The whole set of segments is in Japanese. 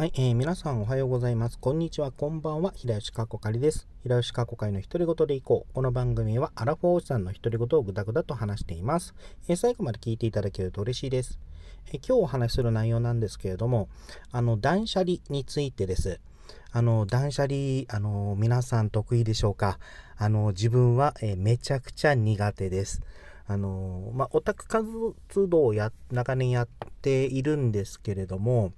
はい、えー、皆さんおはようございます。こんにちは、こんばんは。平吉かこかりです。平吉かこかりの独り言でいこう。この番組はアラフォーおじさんの独り言をぐだぐだと話しています。えー、最後まで聞いていただけると嬉しいです。えー、今日お話しする内容なんですけれども、あの、断捨離についてです。あの、断捨離、あの、皆さん得意でしょうか？あの、自分は、えめちゃくちゃ苦手です。あの、まあ、オタク活どうもや、長年やっているんですけれども、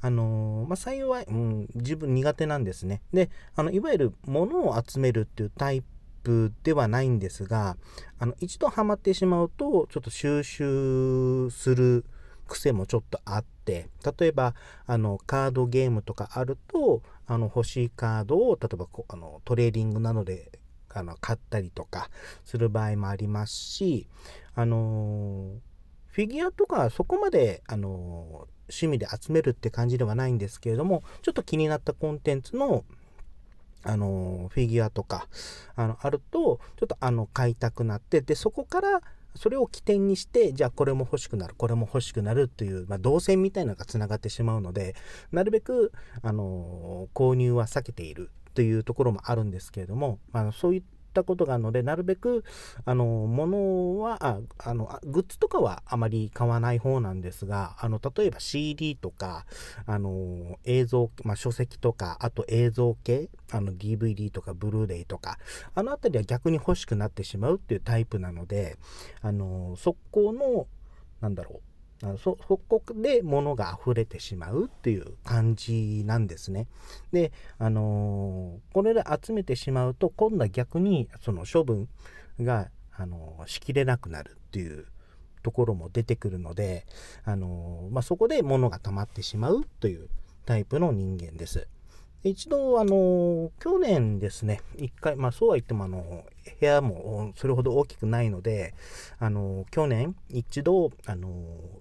あの、まあ、幸い、うん、自分苦手なんですね。で、あの、いわゆる物を集めるっていうタイプではないんですが、あの、一度ハマってしまうと、ちょっと収集する癖もちょっとあって、例えば、あの、カードゲームとかあると、あの、欲しいカードを、例えばこあの、トレーディングなどであの、買ったりとかする場合もありますし、あのフィギュアとかそこまで、あの趣味で集めるって感じではないんですけれども、ちょっと気になったコンテンツの、あのフィギュアとか、あの、あると、ちょっとあの、買いたくなって、で、そこから、それを起点にして、じゃあこれも欲しくなる、これも欲しくなるという、まあ、動線みたいなのが繋がってしまうので、なるべく、あの購入は避けているというところもあるんですけれども、まあそういったことがあるので、なるべく、あの、物は、ああの、グッズとかはあまり買わない方なんですが、あの、例えば CD とか、あの、映像、まあ、書籍とか、あと映像系、あの、DVD とか、ブルーレイとか、あのあたりは逆に欲しくなってしまうっていうタイプなので、あの、速攻の、なんだろう、あそ、そこで物が溢れてしまうっていう感じなんですね。で、あのー、これで集めてしまうと、今度は逆にその処分が、あのー、しきれなくなるっていうところも出てくるので、あのー、まあ、そこで物が溜まってしまうというタイプの人間です。一度、あの、去年ですね、一回、まあそうは言っても、あの、部屋もそれほど大きくないので、あの、去年一度、あの、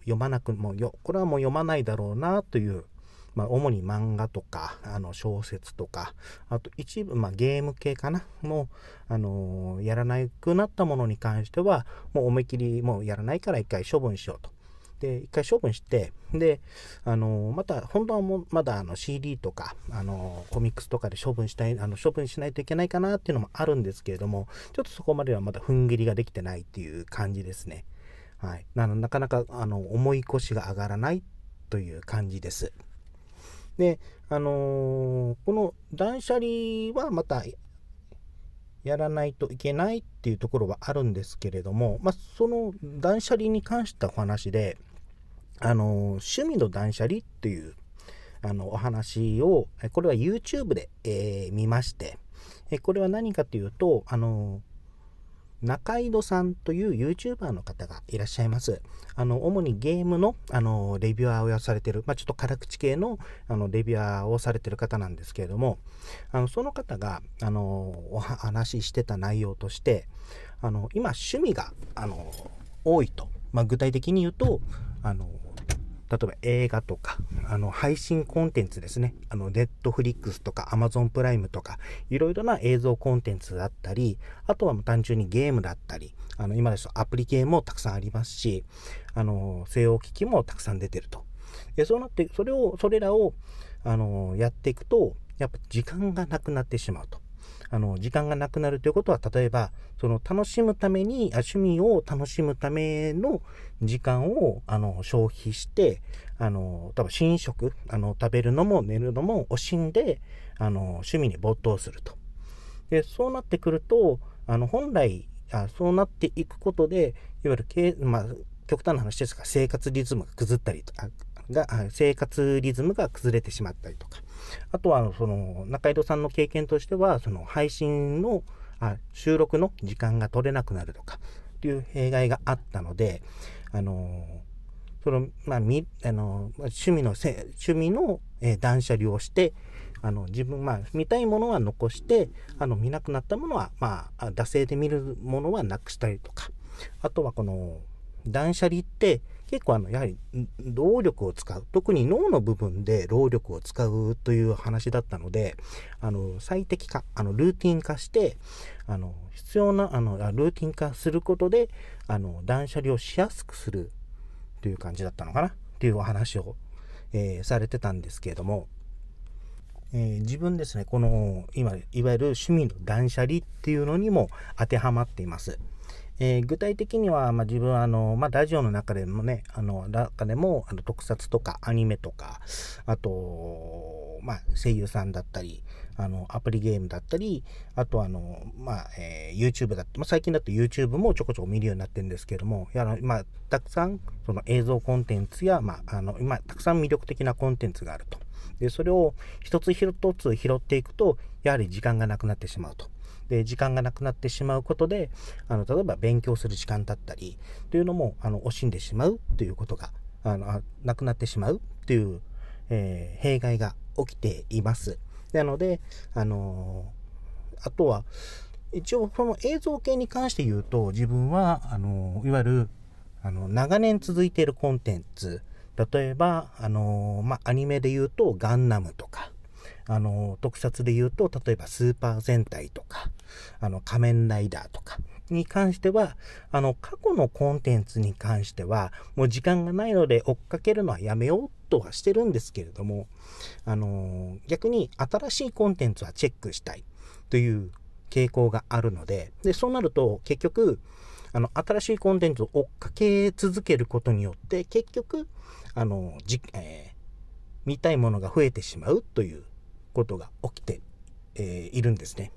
読まなく、もうよ、これはもう読まないだろうなという、まあ主に漫画とか、あの、小説とか、あと一部、まあゲーム系かな、もう、あの、やらなくなったものに関しては、もう思いっきりもうやらないから一回処分しようと。で、一回処分して、で、あの、また、本当はも、まだあの CD とか、あの、コミックスとかで処分したい、あの、処分しないといけないかなっていうのもあるんですけれども、ちょっとそこまではまだ踏ん切りができてないっていう感じですね。はい。なのなかなか、あの、重い腰が上がらないという感じです。で、あのー、この断捨離はまたやらないといけないっていうところはあるんですけれども、まあ、その断捨離に関したお話で、あの、趣味の断捨離っていう、あの、お話を、これは YouTube で、えー、見まして、えこれは何かというと、あの、中井戸さんという YouTuber の方がいらっしゃいます。あの、主にゲームの、あの、レビュアーをされてる、まあ、ちょっと辛口系の、あの、レビュアーをされてる方なんですけれども、あの、その方が、あの、お話ししてた内容として、あの、今、趣味が、あの、多いと。まあ、具体的に言うと、あの、例えば映画とか、あの、配信コンテンツですね。あの、ネットフリックスとか、アマゾンプライムとか、いろいろな映像コンテンツだったり、あとは単純にゲームだったり、あの、今ですとアプリ系もたくさんありますし、あの、西洋機器もたくさん出てると。で、そうなって、それを、それらを、あの、やっていくと、やっぱ時間がなくなってしまうと。あの、時間がなくなるということは、例えば、その楽しむために、あ趣味を楽しむための時間を、あの、消費して、あの、多分寝食、あの、食べるのも寝るのも惜しんで、あの、趣味に没頭すると。で、そうなってくると、あの、本来、あそうなっていくことで、いわゆる、まあ、極端な話ですが、生活リズムが崩ったりとか、が、生活リズムが崩れてしまったりとか、あとは、その、中井戸さんの経験としては、その配信の、あ収録の時間が取れなくなるとか、っていう弊害があったので、あの、その、ま、み、あの、趣味のせ、趣味の、え、断捨離をして、あの、自分、まあ、見たいものは残して、あの、見なくなったものは、まあ、惰性で見るものはなくしたりとか、あとはこの、断捨離って結構あの、やはり労力を使う。特に脳の部分で労力を使うという話だったので、あの、最適化、あの、ルーティン化して、あの、必要な、あの、ルーティン化することで、あの、断捨離をしやすくするという感じだったのかなっていうお話を、えー、されてたんですけれども、えー、自分ですね、この、今、いわゆる趣味の断捨離っていうのにも当てはまっています。えー、具体的には、まあ、自分はあの、まあ、ラジオの中でもね、あの、中でも、あの特撮とかアニメとか、あと、まあ、声優さんだったり、あの、アプリゲームだったり、あとあの、まあ、えー、YouTube だって、まあ、最近だと YouTube もちょこちょこ見るようになってるんですけども、やまあ、たくさん、その映像コンテンツや、まあ、あの、今、たくさん魅力的なコンテンツがあると。で、それを一つ一つ拾っていくと、やはり時間がなくなってしまうと。で、時間がなくなってしまうことで、あの、例えば勉強する時間だったり、というのも、あの、惜しんでしまうということが、あの、なくなってしまうという、えー、弊害が起きています。なので、あの、あとは、一応、この映像系に関して言うと、自分は、あの、いわゆる、あの、長年続いているコンテンツ、例えば、あのまあ、アニメで言うと、ガンナムとか、あの、特撮で言うと、例えばスーパー戦隊とか、あの、仮面ライダーとかに関しては、あの、過去のコンテンツに関しては、もう時間がないので追っかけるのはやめようとはしてるんですけれども、あの、逆に新しいコンテンツはチェックしたいという傾向があるので、で、そうなると結局、あの、新しいコンテンツを追っかけ続けることによって、結局、あの、じ、えー、見たいものが増えてしまうということが起きて、えー、いるんですね。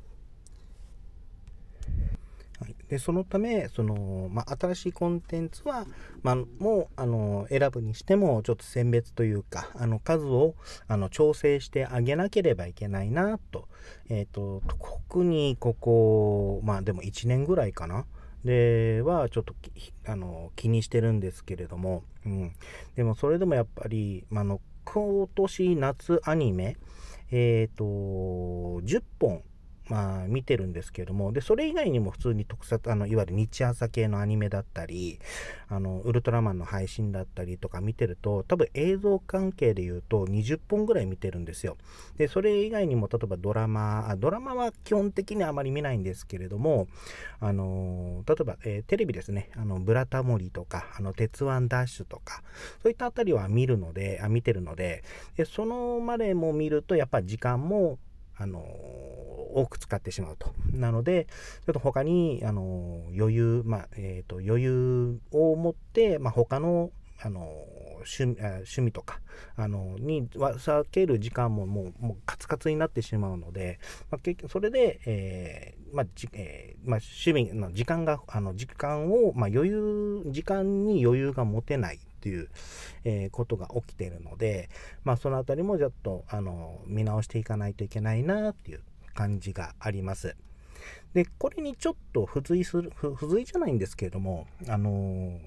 はい、でそのためその、まあ、新しいコンテンツは、まあ、もうあの選ぶにしてもちょっと選別というかあの数をあの調整してあげなければいけないなと,、えーと、特にここまあでも1年ぐらいかな。ではちょっとあの気にしてるんですけれども、うん、でもそれでもやっぱり、まあの今年夏アニメえっ、ー、と、10本まあ、見てるんですけども、で、それ以外にも普通に特撮、あの、いわゆる日朝系のアニメだったり、あの、ウルトラマンの配信だったりとか見てると、多分映像関係で言うと20本ぐらい見てるんですよ。で、それ以外にも、例えばドラマ、あドラマは基本的にあまり見ないんですけれども、あの、例えば、えー、テレビですね、あの、ブラタモリとか、あの、鉄腕ダッシュとか、そういったあたりは見るので、あ見てるので、でそのまでも見ると、やっぱ時間も、あの多く使ってしまうと。なので、ちょっと他に、あの余裕、まあ、えっ、ー、と、余裕を持って、まあ、他の、あの趣趣味とか、あの、に避ける時間ももう、もうカツカツになってしまうので、まあ、結局、それで、えー、まあ、じ、えー、まあ、趣味の時間が、あの、時間を、まあ、余裕、時間に余裕が持てないっていう、えー、ことが起きているので、まあ、そのあたりもちょっと、あの、見直していかないといけないなっていう感じがあります。で、これにちょっと付随する、付随じゃないんですけれども、あのー、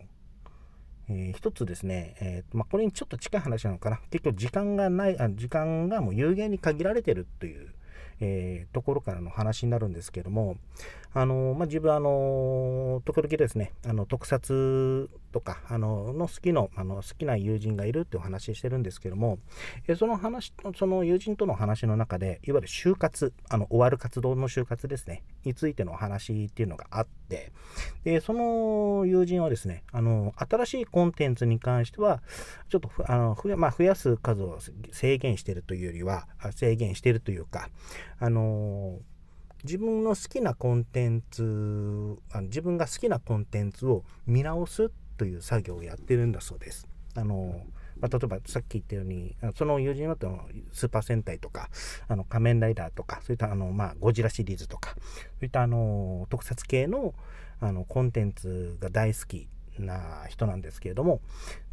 えー、一つですね、えーまあ、これにちょっと近い話なのかな。結局時間がない、あ時間がもう有限に限られてるという、えー、ところからの話になるんですけども、あのまあ、自分あの時々ですね、あの特撮とか、あのの好きのあの好きな友人がいるっていう話してるんですけども、えその話、その友人との話の中で、いわゆる就活、あの終わる活動の就活ですね、についてのお話っていうのがあって、で、その友人はですね、あの新しいコンテンツに関しては、ちょっとあの増や,、まあ、増やす数を制限してるというよりは、制限してるというか、あの自分の好きなコンテンツ自分が好きなコンテンツを見直すっという作業をやってるんだそうです。あのまあ、例えばさっき言ったように、その友人はスーパー戦隊とか、あの仮面ライダーとか、そういったあの、まあ、ゴジラシリーズとか、そういったあの特撮系のあのコンテンツが大好きな人なんですけれども、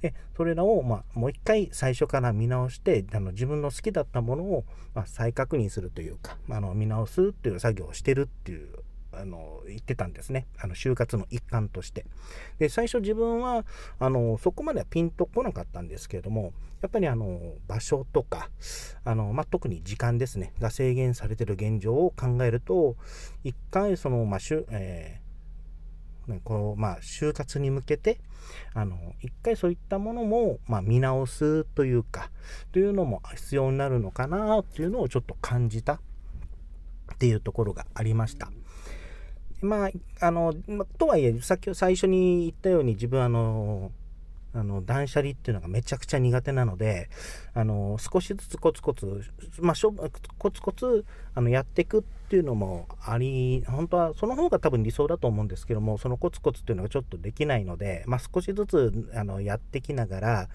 でそれらを、まあ、もう一回最初から見直してあの自分の好きだったものを、まあ、再確認するというかあの見直すっていう作業をしてるっていうあの言ってたんですねあの就活の一環としてで最初自分はあのそこまではピンとこなかったんですけれどもやっぱりあの場所とかあの、まあ、特に時間ですねが制限されてる現状を考えると一回その、まあしゅえーこの、まあ、就活に向けて、あの、一回そういったものも、まあ、見直すというか、というのも必要になるのかなっていうのをちょっと感じたっていうところがありました。まあ、あの、とはいえ、さっき最初に言ったように自分あの、あの、断捨離っていうのがめちゃくちゃ苦手なので、あの、少しずつコツコツ、まあ、しょコツコツ、あの、やっていくっていうのもあり、本当はその方が多分理想だと思うんですけども、そのコツコツっていうのがちょっとできないので、まあ、少しずつ、あの、やってきながら、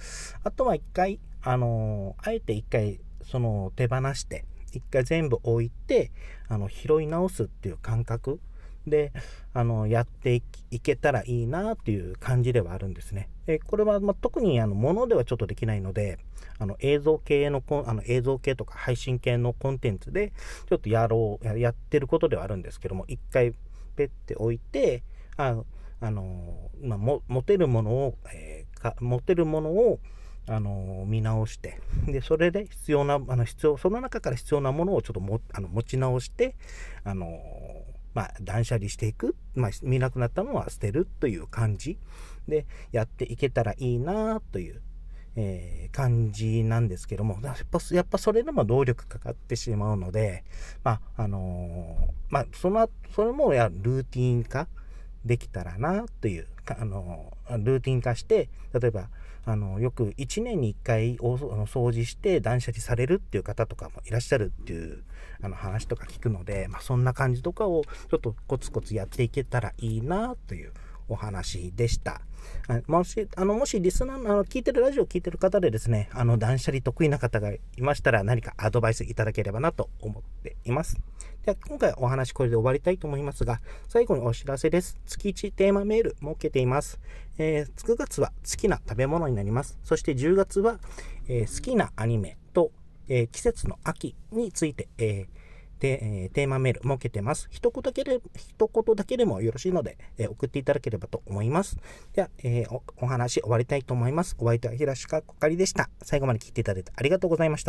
あとは一回、あの、あえて一回、その、手放して、一回全部置いて、あの、拾い直すっていう感覚で、あの、やっていけたらいいなっていう感じではあるんですね。えこれは、ま特にあの、ものではちょっとできないので、あの、映像系のあの、映像系とか配信系のコンテンツで、ちょっとやろう、やってることではあるんですけども、一回ペッて置いて、ああの、まあ、も、持てるものを、えー、か持てるものを、あの見直して、で、それで必要な、あの、必要、その中から必要なものをちょっとも、あの、持ち直して、あのまあ、断捨離していく、まあ、見なくなったのは捨てるという感じ。でやっていけたらいいなという、えー、感じなんですけども、やっぱ、やっぱそれでも労力かかってしまうので、まあ、あのー、まあ、その、それもやルーティン化できたらなという、あのー、ルーティン化して、例えば、あの、よく1年に1回お掃除して断捨離されるっていう方とかもいらっしゃるっていうあの話とか聞くので、まあ、そんな感じとかをちょっとコツコツやっていけたらいいなというお話でした。もし、あの、もしリスナーの、あの、聞いてる、ラジオを聞いてる方でですね、あの、断捨離得意な方がいましたら何かアドバイスいただければなと思っています。では、今回お話これで終わりたいと思いますが、最後にお知らせです。月1テーマメール設けています。えー、9月は好きな食べ物になります。そして10月は、えー、好きなアニメと、えー、季節の秋について、えーで、えー、テーマメール設けてます。一言だけで、一言だけでもよろしいので、えー、送っていただければと思います。では、えー、お話終わりたいと思います。お相手は平塚こかりでした。最後まで聞いていただいてありがとうございました。